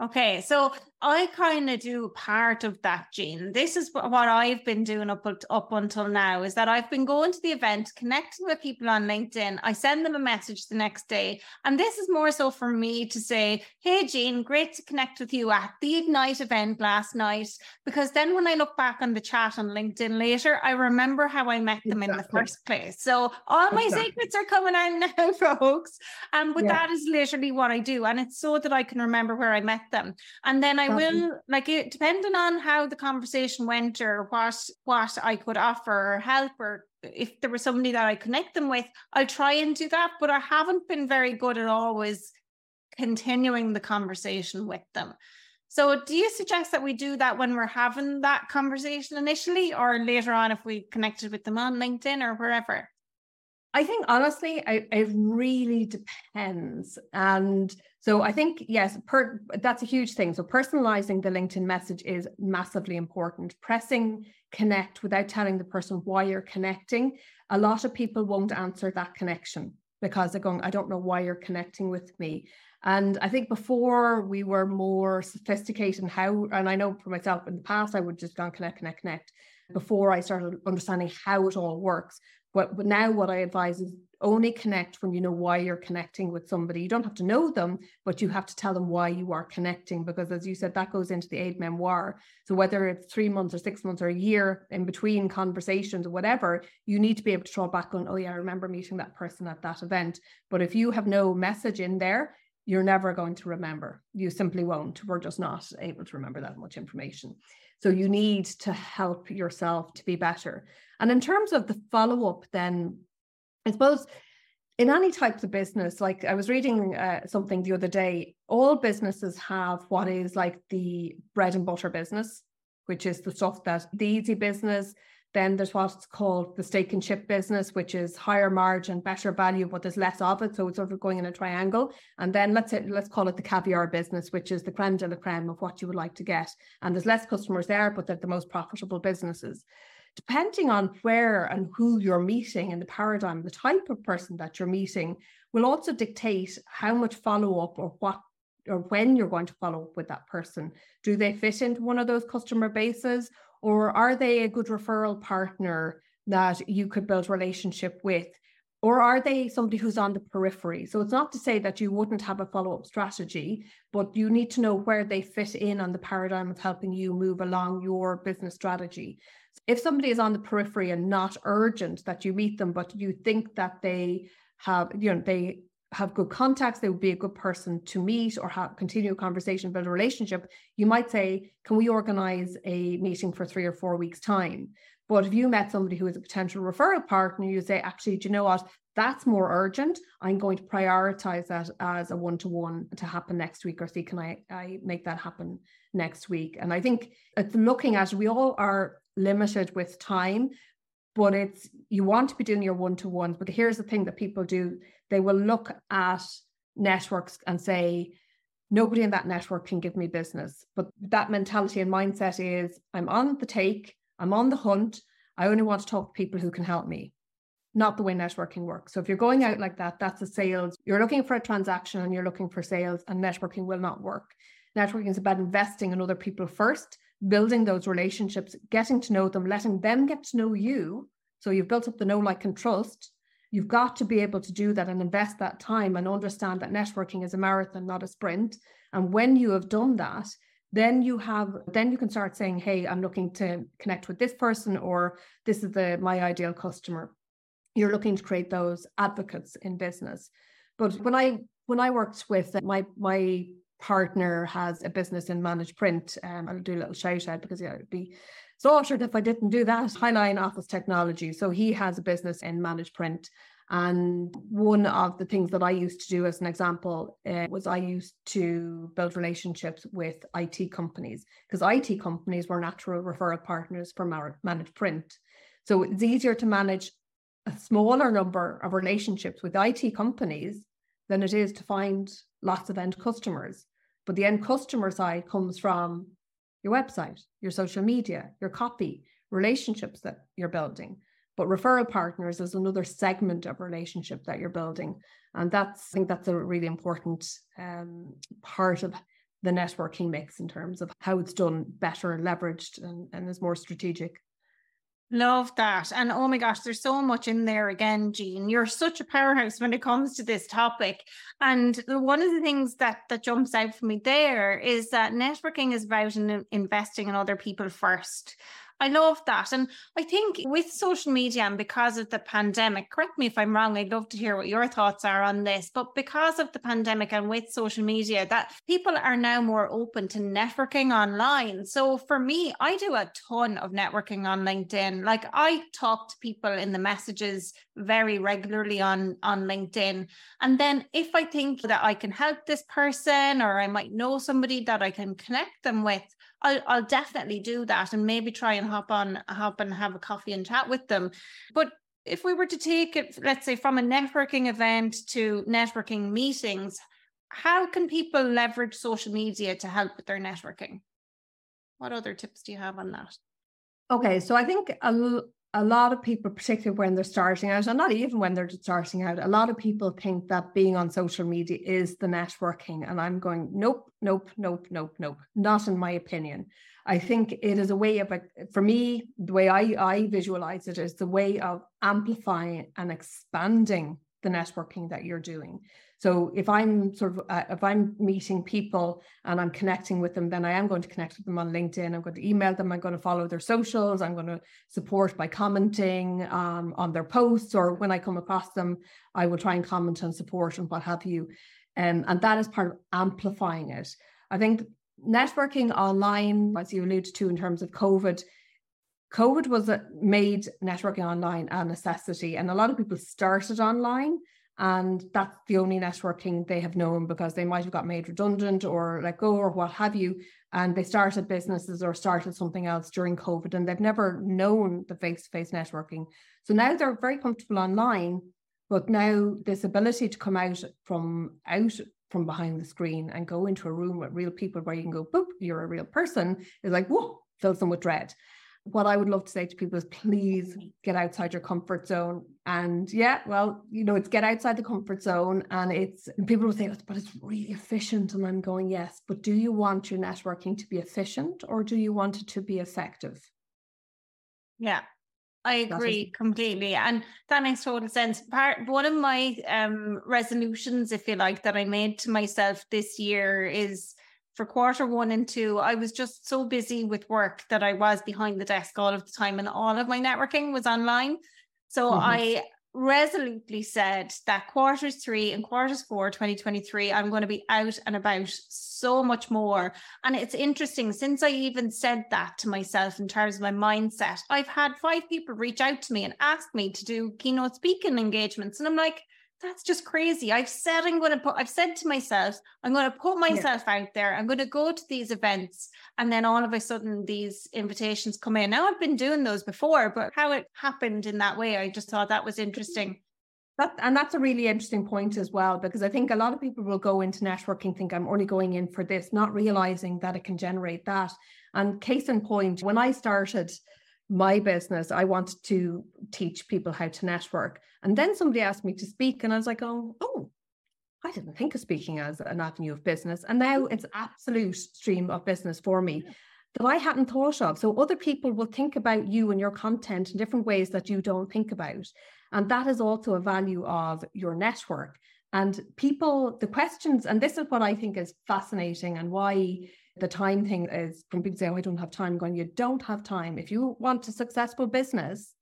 Okay, so I kind of do part of that, Jean. This is what I've been doing up, up until now is that I've been going to the event, connecting with people on LinkedIn. I send them a message the next day. And this is more so for me to say, Hey, Jean, great to connect with you at the Ignite event last night. Because then when I look back on the chat on LinkedIn later, I remember how I met them exactly. in the first place. So all my exactly. secrets are coming out now, folks. Um, but yeah. that is literally what I do. And it's so that I can remember where I met them. And then I will like it depending on how the conversation went or what what I could offer or help or if there was somebody that I connect them with, I'll try and do that. But I haven't been very good at always continuing the conversation with them. So, do you suggest that we do that when we're having that conversation initially, or later on if we connected with them on LinkedIn or wherever? I think honestly, I, it really depends. And so I think, yes, per, that's a huge thing. So personalizing the LinkedIn message is massively important. Pressing connect without telling the person why you're connecting. A lot of people won't answer that connection because they're going, I don't know why you're connecting with me. And I think before we were more sophisticated in how, and I know for myself in the past, I would just go connect, connect, connect before I started understanding how it all works. But, but now what I advise is only connect when you know why you're connecting with somebody. You don't have to know them, but you have to tell them why you are connecting because as you said, that goes into the aide memoire. So whether it's three months or six months or a year in between conversations or whatever, you need to be able to draw back on, oh yeah, I remember meeting that person at that event. But if you have no message in there, you're never going to remember. You simply won't. We're just not able to remember that much information. So you need to help yourself to be better. And in terms of the follow up, then I suppose in any types of business, like I was reading uh, something the other day, all businesses have what is like the bread and butter business, which is the stuff that the easy business, then there's what's called the steak and chip business, which is higher margin, better value, but there's less of it. So it's sort of going in a triangle. And then let's say, let's call it the caviar business, which is the creme de la creme of what you would like to get. And there's less customers there, but they're the most profitable businesses. Depending on where and who you're meeting and the paradigm, the type of person that you're meeting will also dictate how much follow up or what or when you're going to follow up with that person. Do they fit into one of those customer bases or are they a good referral partner that you could build relationship with? Or are they somebody who's on the periphery? So it's not to say that you wouldn't have a follow up strategy, but you need to know where they fit in on the paradigm of helping you move along your business strategy. If somebody is on the periphery and not urgent that you meet them, but you think that they have, you know, they have good contacts, they would be a good person to meet or have continue a conversation, build a relationship, you might say, Can we organize a meeting for three or four weeks' time? But if you met somebody who is a potential referral partner, you say, actually, do you know what? That's more urgent. I'm going to prioritize that as a one to one to happen next week, or see, can I, I make that happen next week? And I think it's looking at we all are limited with time, but it's you want to be doing your one to ones. But here's the thing that people do they will look at networks and say, nobody in that network can give me business. But that mentality and mindset is I'm on the take, I'm on the hunt. I only want to talk to people who can help me. Not the way networking works. So if you're going out like that, that's a sales. You're looking for a transaction and you're looking for sales, and networking will not work. Networking is about investing in other people first, building those relationships, getting to know them, letting them get to know you. So you've built up the know, like, and trust. You've got to be able to do that and invest that time and understand that networking is a marathon, not a sprint. And when you have done that, then you have then you can start saying hey i'm looking to connect with this person or this is the my ideal customer. You're looking to create those advocates in business. But when i when i worked with my my partner has a business in managed print um, i'll do a little shout out because yeah it'd be slaughtered if i didn't do that. Highline office technology. So he has a business in managed print and one of the things that I used to do, as an example, uh, was I used to build relationships with IT companies because IT companies were natural referral partners for managed print. So it's easier to manage a smaller number of relationships with IT companies than it is to find lots of end customers. But the end customer side comes from your website, your social media, your copy, relationships that you're building. But referral partners is another segment of relationship that you're building. And that's, I think that's a really important um, part of the networking mix in terms of how it's done better, leveraged, and, and is more strategic. Love that. And oh my gosh, there's so much in there again, Jean. You're such a powerhouse when it comes to this topic. And one of the things that that jumps out for me there is that networking is about in, investing in other people first. I love that. And I think with social media and because of the pandemic, correct me if I'm wrong, I'd love to hear what your thoughts are on this. But because of the pandemic and with social media, that people are now more open to networking online. So for me, I do a ton of networking on LinkedIn. Like I talk to people in the messages very regularly on, on LinkedIn. And then if I think that I can help this person or I might know somebody that I can connect them with, I'll, I'll definitely do that and maybe try and hop on, hop and have a coffee and chat with them. But if we were to take it, let's say, from a networking event to networking meetings, how can people leverage social media to help with their networking? What other tips do you have on that? Okay, so I think a, a lot of people, particularly when they're starting out, and not even when they're starting out, a lot of people think that being on social media is the networking. And I'm going, nope, nope, nope, nope, nope. Not in my opinion. I think it is a way of, for me, the way I, I visualize it is the way of amplifying and expanding the networking that you're doing. So if I'm sort of uh, if I'm meeting people and I'm connecting with them, then I am going to connect with them on LinkedIn. I'm going to email them. I'm going to follow their socials. I'm going to support by commenting um, on their posts, or when I come across them, I will try and comment and support and what have you. Um, and that is part of amplifying it. I think networking online, as you alluded to in terms of COVID, COVID was a, made networking online a necessity, and a lot of people started online and that's the only networking they have known because they might have got made redundant or let go or what have you. And they started businesses or started something else during covid and they've never known the face-to-face networking. So now they're very comfortable online but now this ability to come out from out from behind the screen and go into a room with real people where you can go boop you're a real person is like whoa fills them with dread what I would love to say to people is please get outside your comfort zone. And yeah, well, you know, it's get outside the comfort zone. And it's and people will say, but it's really efficient. And I'm going, yes, but do you want your networking to be efficient or do you want it to be effective? Yeah. I agree is- completely. And that makes total sense. Part one of my um resolutions, if you like, that I made to myself this year is for quarter one and two, I was just so busy with work that I was behind the desk all of the time and all of my networking was online. So mm-hmm. I resolutely said that quarters three and quarters four 2023 i'm going to be out and about so much more and it's interesting since i even said that to myself in terms of my mindset i've had five people reach out to me and ask me to do keynote speaking engagements and i'm like that's just crazy. I've said I'm going to put, I've said to myself, I'm going to put myself yeah. out there. I'm going to go to these events. And then all of a sudden, these invitations come in. Now, I've been doing those before, but how it happened in that way, I just thought that was interesting. That, and that's a really interesting point as well, because I think a lot of people will go into networking, think I'm only going in for this, not realizing that it can generate that. And case in point, when I started, my business, I wanted to teach people how to network. And then somebody asked me to speak, and I was like, oh, oh, I didn't think of speaking as an avenue of business. And now it's absolute stream of business for me that I hadn't thought of. So other people will think about you and your content in different ways that you don't think about. And that is also a value of your network. And people, the questions, and this is what I think is fascinating and why the time thing is when people say, Oh, I don't have time, going, You don't have time. If you want a successful business,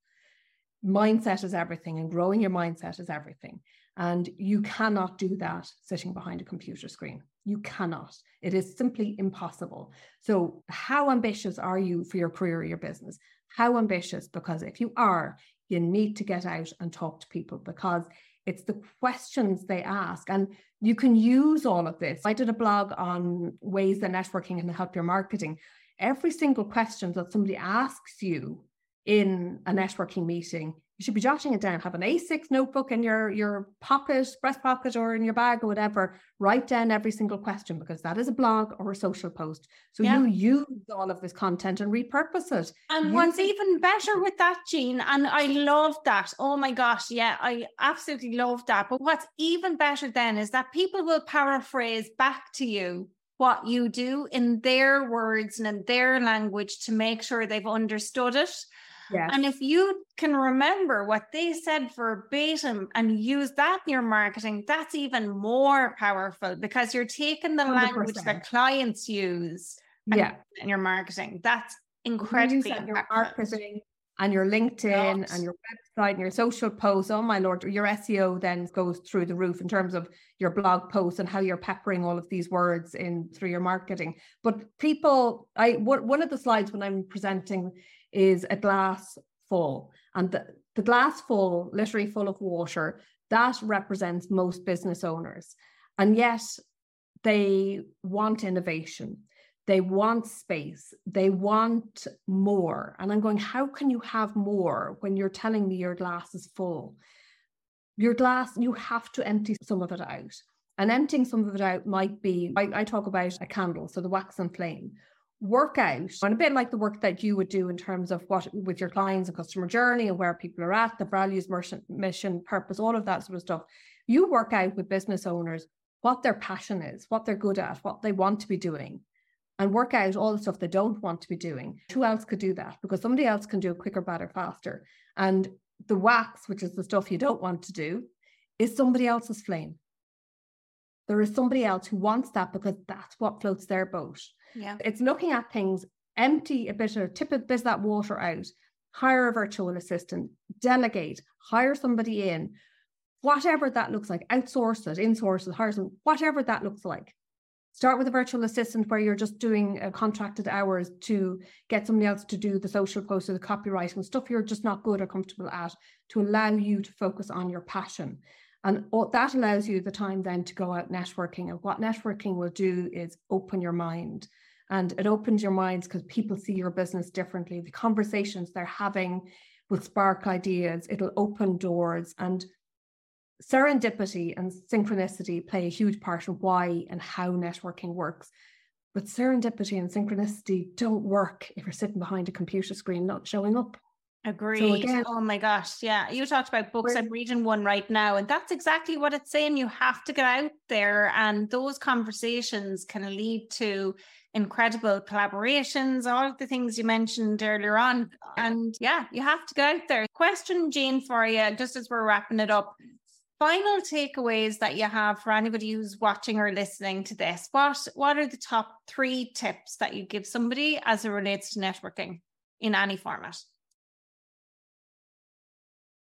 mindset is everything, and growing your mindset is everything. And you cannot do that sitting behind a computer screen. You cannot. It is simply impossible. So, how ambitious are you for your career or your business? How ambitious? Because if you are, you need to get out and talk to people because it's the questions they ask. And you can use all of this. I did a blog on ways that networking can help your marketing. Every single question that somebody asks you in a networking meeting you should be jotting it down. Have an A6 notebook in your, your pocket, breast pocket, or in your bag or whatever. Write down every single question because that is a blog or a social post. So yeah. you use all of this content and repurpose it. And use what's it. even better with that, Jean, and I love that. Oh my gosh, yeah, I absolutely love that. But what's even better then is that people will paraphrase back to you what you do in their words and in their language to make sure they've understood it Yes. And if you can remember what they said verbatim and use that in your marketing, that's even more powerful because you're taking the 100%. language that clients use yeah. in your marketing. That's incredibly you your marketing and your LinkedIn and your website and your social posts. Oh my lord, your SEO then goes through the roof in terms of your blog posts and how you're peppering all of these words in through your marketing. But people, I one of the slides when I'm presenting is a glass full. And the, the glass full, literally full of water, that represents most business owners. And yet they want innovation. They want space. They want more. And I'm going, how can you have more when you're telling me your glass is full? Your glass, you have to empty some of it out. And emptying some of it out might be, I, I talk about a candle, so the wax and flame work out and a bit like the work that you would do in terms of what with your clients and customer journey and where people are at, the values, mission, purpose, all of that sort of stuff. You work out with business owners what their passion is, what they're good at, what they want to be doing, and work out all the stuff they don't want to be doing. Who else could do that? Because somebody else can do it quicker, better, faster. And the wax, which is the stuff you don't want to do, is somebody else's flame. There is somebody else who wants that because that's what floats their boat. Yeah. It's looking at things, empty a bit of tip a bit of that water out, hire a virtual assistant, delegate, hire somebody in, whatever that looks like, outsource it, insource it, hire some, whatever that looks like. Start with a virtual assistant where you're just doing uh, contracted hours to get somebody else to do the social posts or the copywriting stuff you're just not good or comfortable at to allow you to focus on your passion. And that allows you the time then to go out networking. And what networking will do is open your mind and it opens your minds because people see your business differently. The conversations they're having will spark ideas, it'll open doors, and serendipity and synchronicity play a huge part in why and how networking works. But serendipity and synchronicity don't work if you're sitting behind a computer screen not showing up. Agreed. So again, oh my gosh. Yeah. You talked about books. I'm reading one right now, and that's exactly what it's saying. You have to get out there, and those conversations can lead to incredible collaborations, all of the things you mentioned earlier on. And yeah, you have to get out there. Question, Jean, for you, just as we're wrapping it up. Final takeaways that you have for anybody who's watching or listening to this. What what are the top three tips that you give somebody as it relates to networking in any format?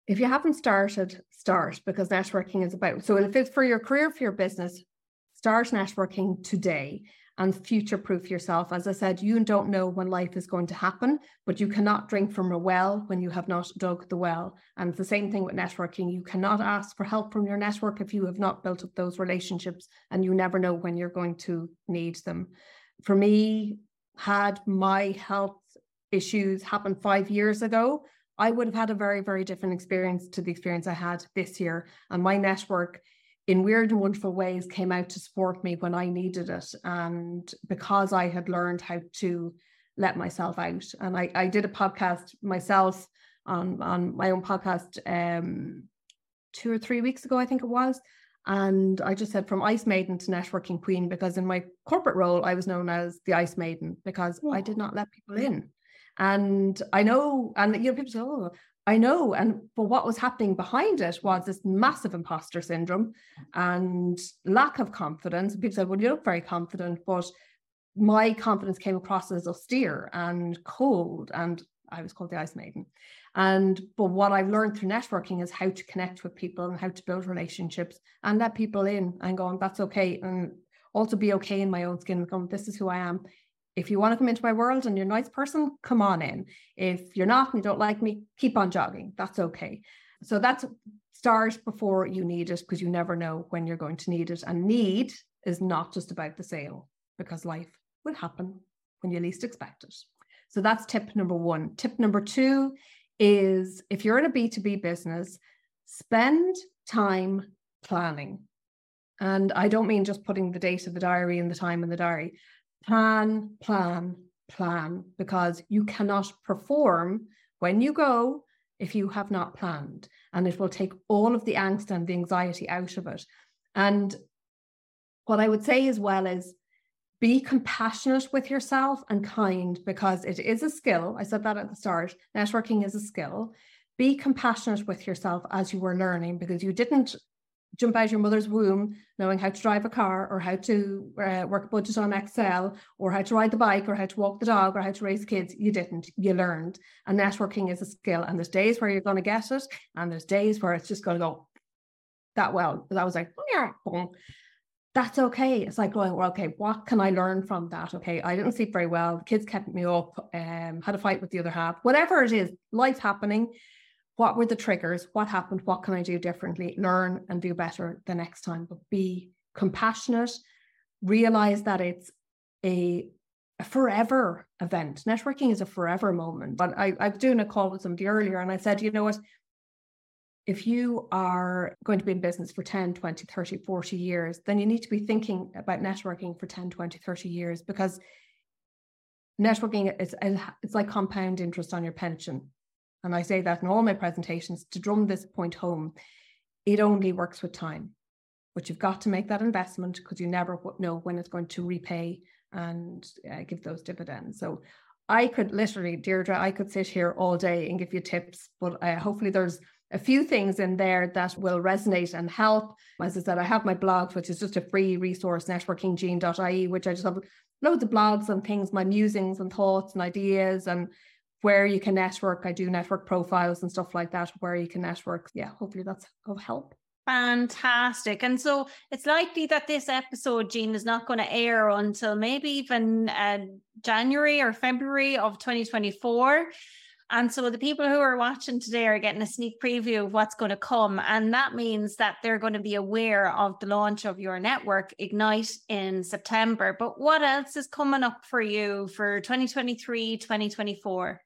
If you haven't started, start because networking is about. So if it's for your career, for your business, start networking today and future proof yourself. As I said, you don't know when life is going to happen, but you cannot drink from a well when you have not dug the well. And it's the same thing with networking. You cannot ask for help from your network if you have not built up those relationships and you never know when you're going to need them. For me, had my health issues happened five years ago, I would have had a very, very different experience to the experience I had this year. And my network, in weird and wonderful ways, came out to support me when I needed it. And because I had learned how to let myself out. And I, I did a podcast myself on, on my own podcast um, two or three weeks ago, I think it was. And I just said from ice maiden to networking queen, because in my corporate role, I was known as the ice maiden because I did not let people in. And I know, and you know, people say, oh, I know. And but what was happening behind it was this massive imposter syndrome and lack of confidence. People said, well, you look very confident, but my confidence came across as austere and cold. And I was called the Ice Maiden. And but what I've learned through networking is how to connect with people and how to build relationships and let people in and go, that's okay. And also be okay in my own skin and go, oh, this is who I am if you want to come into my world and you're a nice person, come on in. If you're not and you don't like me, keep on jogging. That's okay. So that's start before you need it because you never know when you're going to need it. And need is not just about the sale because life will happen when you least expect it. So that's tip number one. Tip number two is if you're in a B2B business, spend time planning. And I don't mean just putting the date of the diary and the time in the diary plan, plan, plan, because you cannot perform when you go if you have not planned. And it will take all of the angst and the anxiety out of it. And what I would say as well is be compassionate with yourself and kind because it is a skill. I said that at the start. Networking is a skill. Be compassionate with yourself as you were learning because you didn't jump out your mother's womb knowing how to drive a car or how to uh, work a budget on Excel or how to ride the bike or how to walk the dog or how to raise kids. You didn't, you learned. And networking is a skill. And there's days where you're going to get it, and there's days where it's just going to go that well. I was like. That's okay. It's like going, well, okay, what can I learn from that? Okay, I didn't sleep very well. Kids kept me up, um, had a fight with the other half, whatever it is, life happening what were the triggers? What happened? What can I do differently? Learn and do better the next time, but be compassionate. Realize that it's a, a forever event. Networking is a forever moment. But I, I was doing a call with somebody earlier and I said, you know what? If you are going to be in business for 10, 20, 30, 40 years, then you need to be thinking about networking for 10, 20, 30 years because networking is it's like compound interest on your pension and I say that in all my presentations to drum this point home, it only works with time. But you've got to make that investment because you never know when it's going to repay and uh, give those dividends. So I could literally, Deirdre, I could sit here all day and give you tips, but uh, hopefully there's a few things in there that will resonate and help. As I said, I have my blog, which is just a free resource, networkingjean.ie, which I just have loads of blogs and things, my musings and thoughts and ideas and where you can network. I do network profiles and stuff like that, where you can network. Yeah, hopefully that's of help. Fantastic. And so it's likely that this episode, Jean, is not going to air until maybe even uh, January or February of 2024. And so the people who are watching today are getting a sneak preview of what's going to come. And that means that they're going to be aware of the launch of your network, Ignite, in September. But what else is coming up for you for 2023, 2024?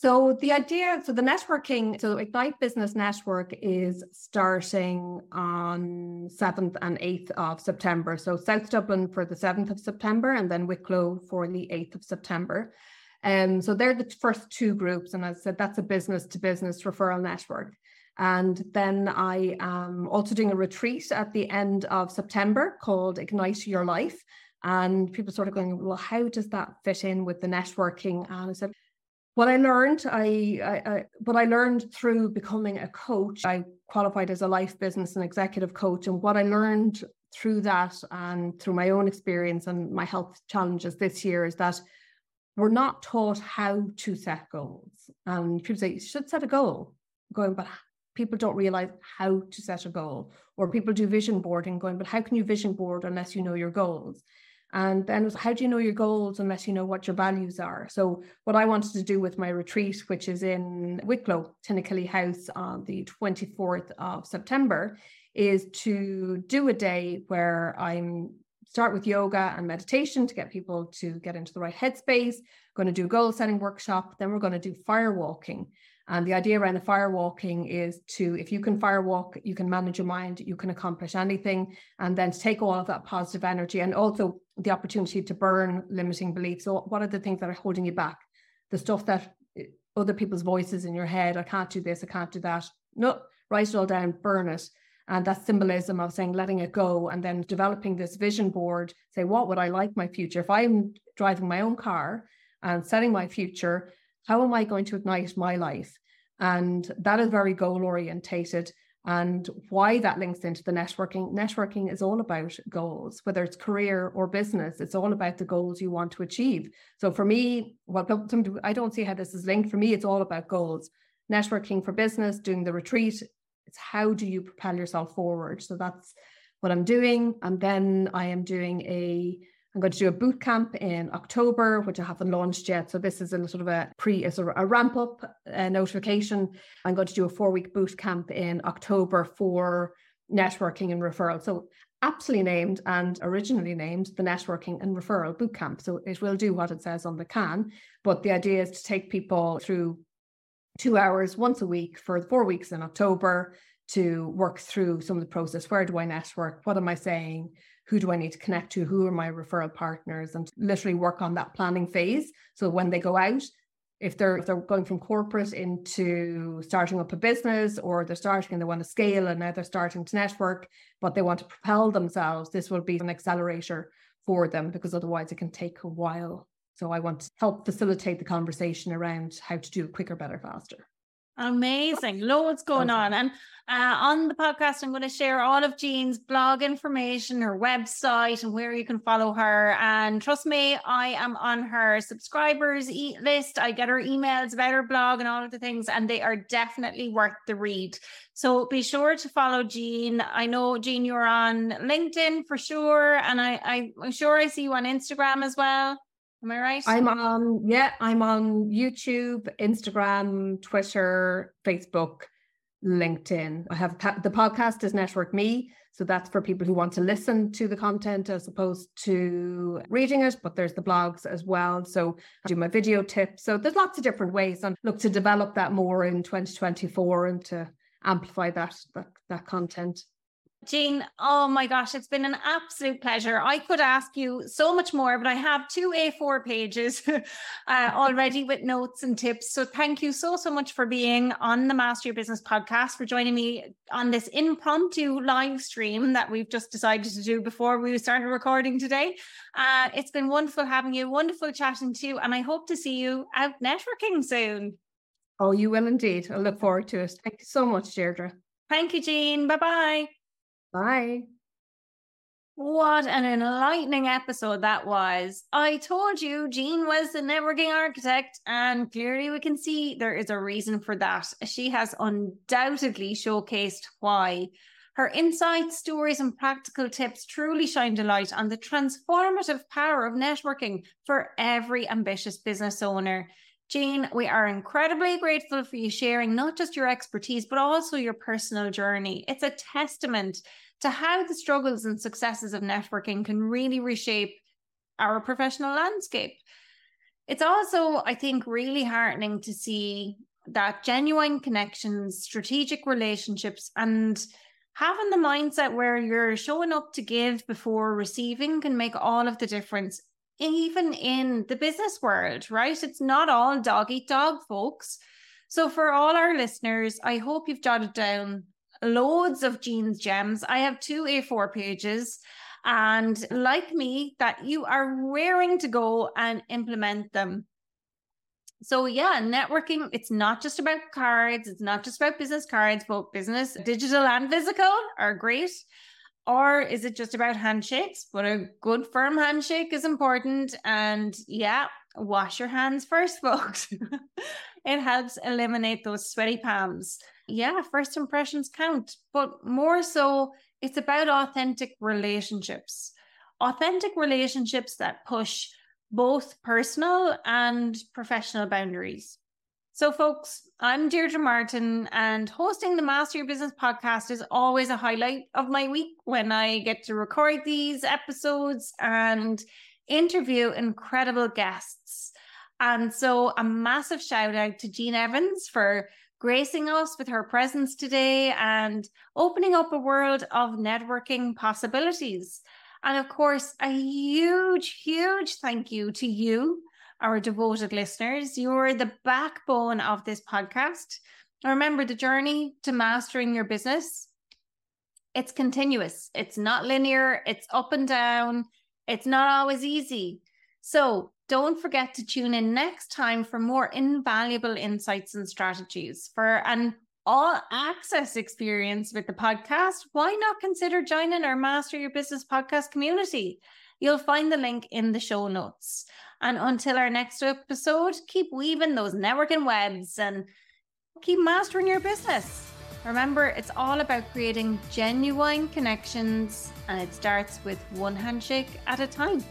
So the idea, so the networking, so Ignite Business Network is starting on 7th and 8th of September. So South Dublin for the 7th of September and then Wicklow for the 8th of September. Um, so they're the first two groups. And as I said, that's a business to business referral network. And then I am also doing a retreat at the end of September called Ignite Your Life. And people sort of going, well, how does that fit in with the networking? And I said, what I learned, I, I, I, what I learned through becoming a coach, I qualified as a life business and executive coach. And what I learned through that and through my own experience and my health challenges this year is that we're not taught how to set goals. And people say, you should set a goal. Going, but people don't realize how to set a goal. Or people do vision boarding, going, but how can you vision board unless you know your goals? And then was, how do you know your goals unless you know what your values are? So what I wanted to do with my retreat, which is in Wicklow, Tinakilly House on the 24th of September, is to do a day where I'm start with yoga and meditation to get people to get into the right headspace. Going to do a goal setting workshop. Then we're going to do fire walking. And the idea around the fire walking is to, if you can fire walk, you can manage your mind, you can accomplish anything, and then to take all of that positive energy and also the opportunity to burn limiting beliefs. So, what are the things that are holding you back? The stuff that eh, other people's voices in your head, I can't do this, I can't do that. No, write it all down, burn it. And that symbolism of saying, letting it go, and then developing this vision board, say, what would I like my future? If I'm driving my own car and setting my future, how am I going to ignite my life? And that is very goal orientated. And why that links into the networking networking is all about goals, whether it's career or business, it's all about the goals you want to achieve. So for me, well, I don't see how this is linked. For me, it's all about goals. Networking for business, doing the retreat, it's how do you propel yourself forward? So that's what I'm doing. And then I am doing a I'm going to do a boot camp in October, which I haven't launched yet. So this is a sort of a pre, a sort of a ramp up uh, notification. I'm going to do a four week boot camp in October for networking and referral. So aptly named and originally named the networking and referral boot camp. So it will do what it says on the can, but the idea is to take people through two hours once a week for four weeks in October to work through some of the process. Where do I network? What am I saying? Who do I need to connect to? Who are my referral partners? And literally work on that planning phase. So when they go out, if they're if they're going from corporate into starting up a business or they're starting and they want to scale and now they're starting to network, but they want to propel themselves, this will be an accelerator for them because otherwise it can take a while. So I want to help facilitate the conversation around how to do it quicker, better, faster. Amazing. Loads going on. And uh, on the podcast, I'm going to share all of Jean's blog information, her website, and where you can follow her. And trust me, I am on her subscribers list. I get her emails about her blog and all of the things, and they are definitely worth the read. So be sure to follow Jean. I know, Jean, you're on LinkedIn for sure. And I, I, I'm sure I see you on Instagram as well. Am I right? I'm on, yeah, I'm on YouTube, Instagram, Twitter, Facebook, LinkedIn. I have the podcast is Network Me. So that's for people who want to listen to the content as opposed to reading it, but there's the blogs as well. So I do my video tips. So there's lots of different ways and look to develop that more in 2024 and to amplify that that, that content. Jean, oh my gosh, it's been an absolute pleasure. I could ask you so much more, but I have two A4 pages uh, already with notes and tips. So thank you so, so much for being on the Master Your Business podcast, for joining me on this impromptu live stream that we've just decided to do before we started recording today. Uh, it's been wonderful having you, wonderful chatting to you, and I hope to see you out networking soon. Oh, you will indeed. I look forward to it. Thank you so much, Deirdre. Thank you, Jean. Bye bye. Bye. What an enlightening episode that was. I told you Jean was the networking architect, and clearly we can see there is a reason for that. She has undoubtedly showcased why. Her insights, stories, and practical tips truly shined a light on the transformative power of networking for every ambitious business owner. Jean, we are incredibly grateful for you sharing not just your expertise, but also your personal journey. It's a testament to how the struggles and successes of networking can really reshape our professional landscape. It's also, I think, really heartening to see that genuine connections, strategic relationships, and having the mindset where you're showing up to give before receiving can make all of the difference even in the business world, right? It's not all dog eat dog, folks. So, for all our listeners, I hope you've jotted down loads of Jean's gems. I have two A4 pages. And like me, that you are raring to go and implement them. So, yeah, networking, it's not just about cards, it's not just about business cards, both business, digital, and physical are great. Or is it just about handshakes? But a good firm handshake is important. And yeah, wash your hands first, folks. it helps eliminate those sweaty palms. Yeah, first impressions count, but more so, it's about authentic relationships. Authentic relationships that push both personal and professional boundaries. So, folks, I'm Deirdre Martin, and hosting the Master Your Business podcast is always a highlight of my week when I get to record these episodes and interview incredible guests. And so, a massive shout out to Jean Evans for gracing us with her presence today and opening up a world of networking possibilities. And of course, a huge, huge thank you to you our devoted listeners. You're the backbone of this podcast. Remember the journey to mastering your business. It's continuous. It's not linear. It's up and down. It's not always easy. So don't forget to tune in next time for more invaluable insights and strategies. For an all access experience with the podcast, why not consider joining our Master Your Business podcast community? You'll find the link in the show notes. And until our next episode, keep weaving those networking webs and keep mastering your business. Remember, it's all about creating genuine connections, and it starts with one handshake at a time.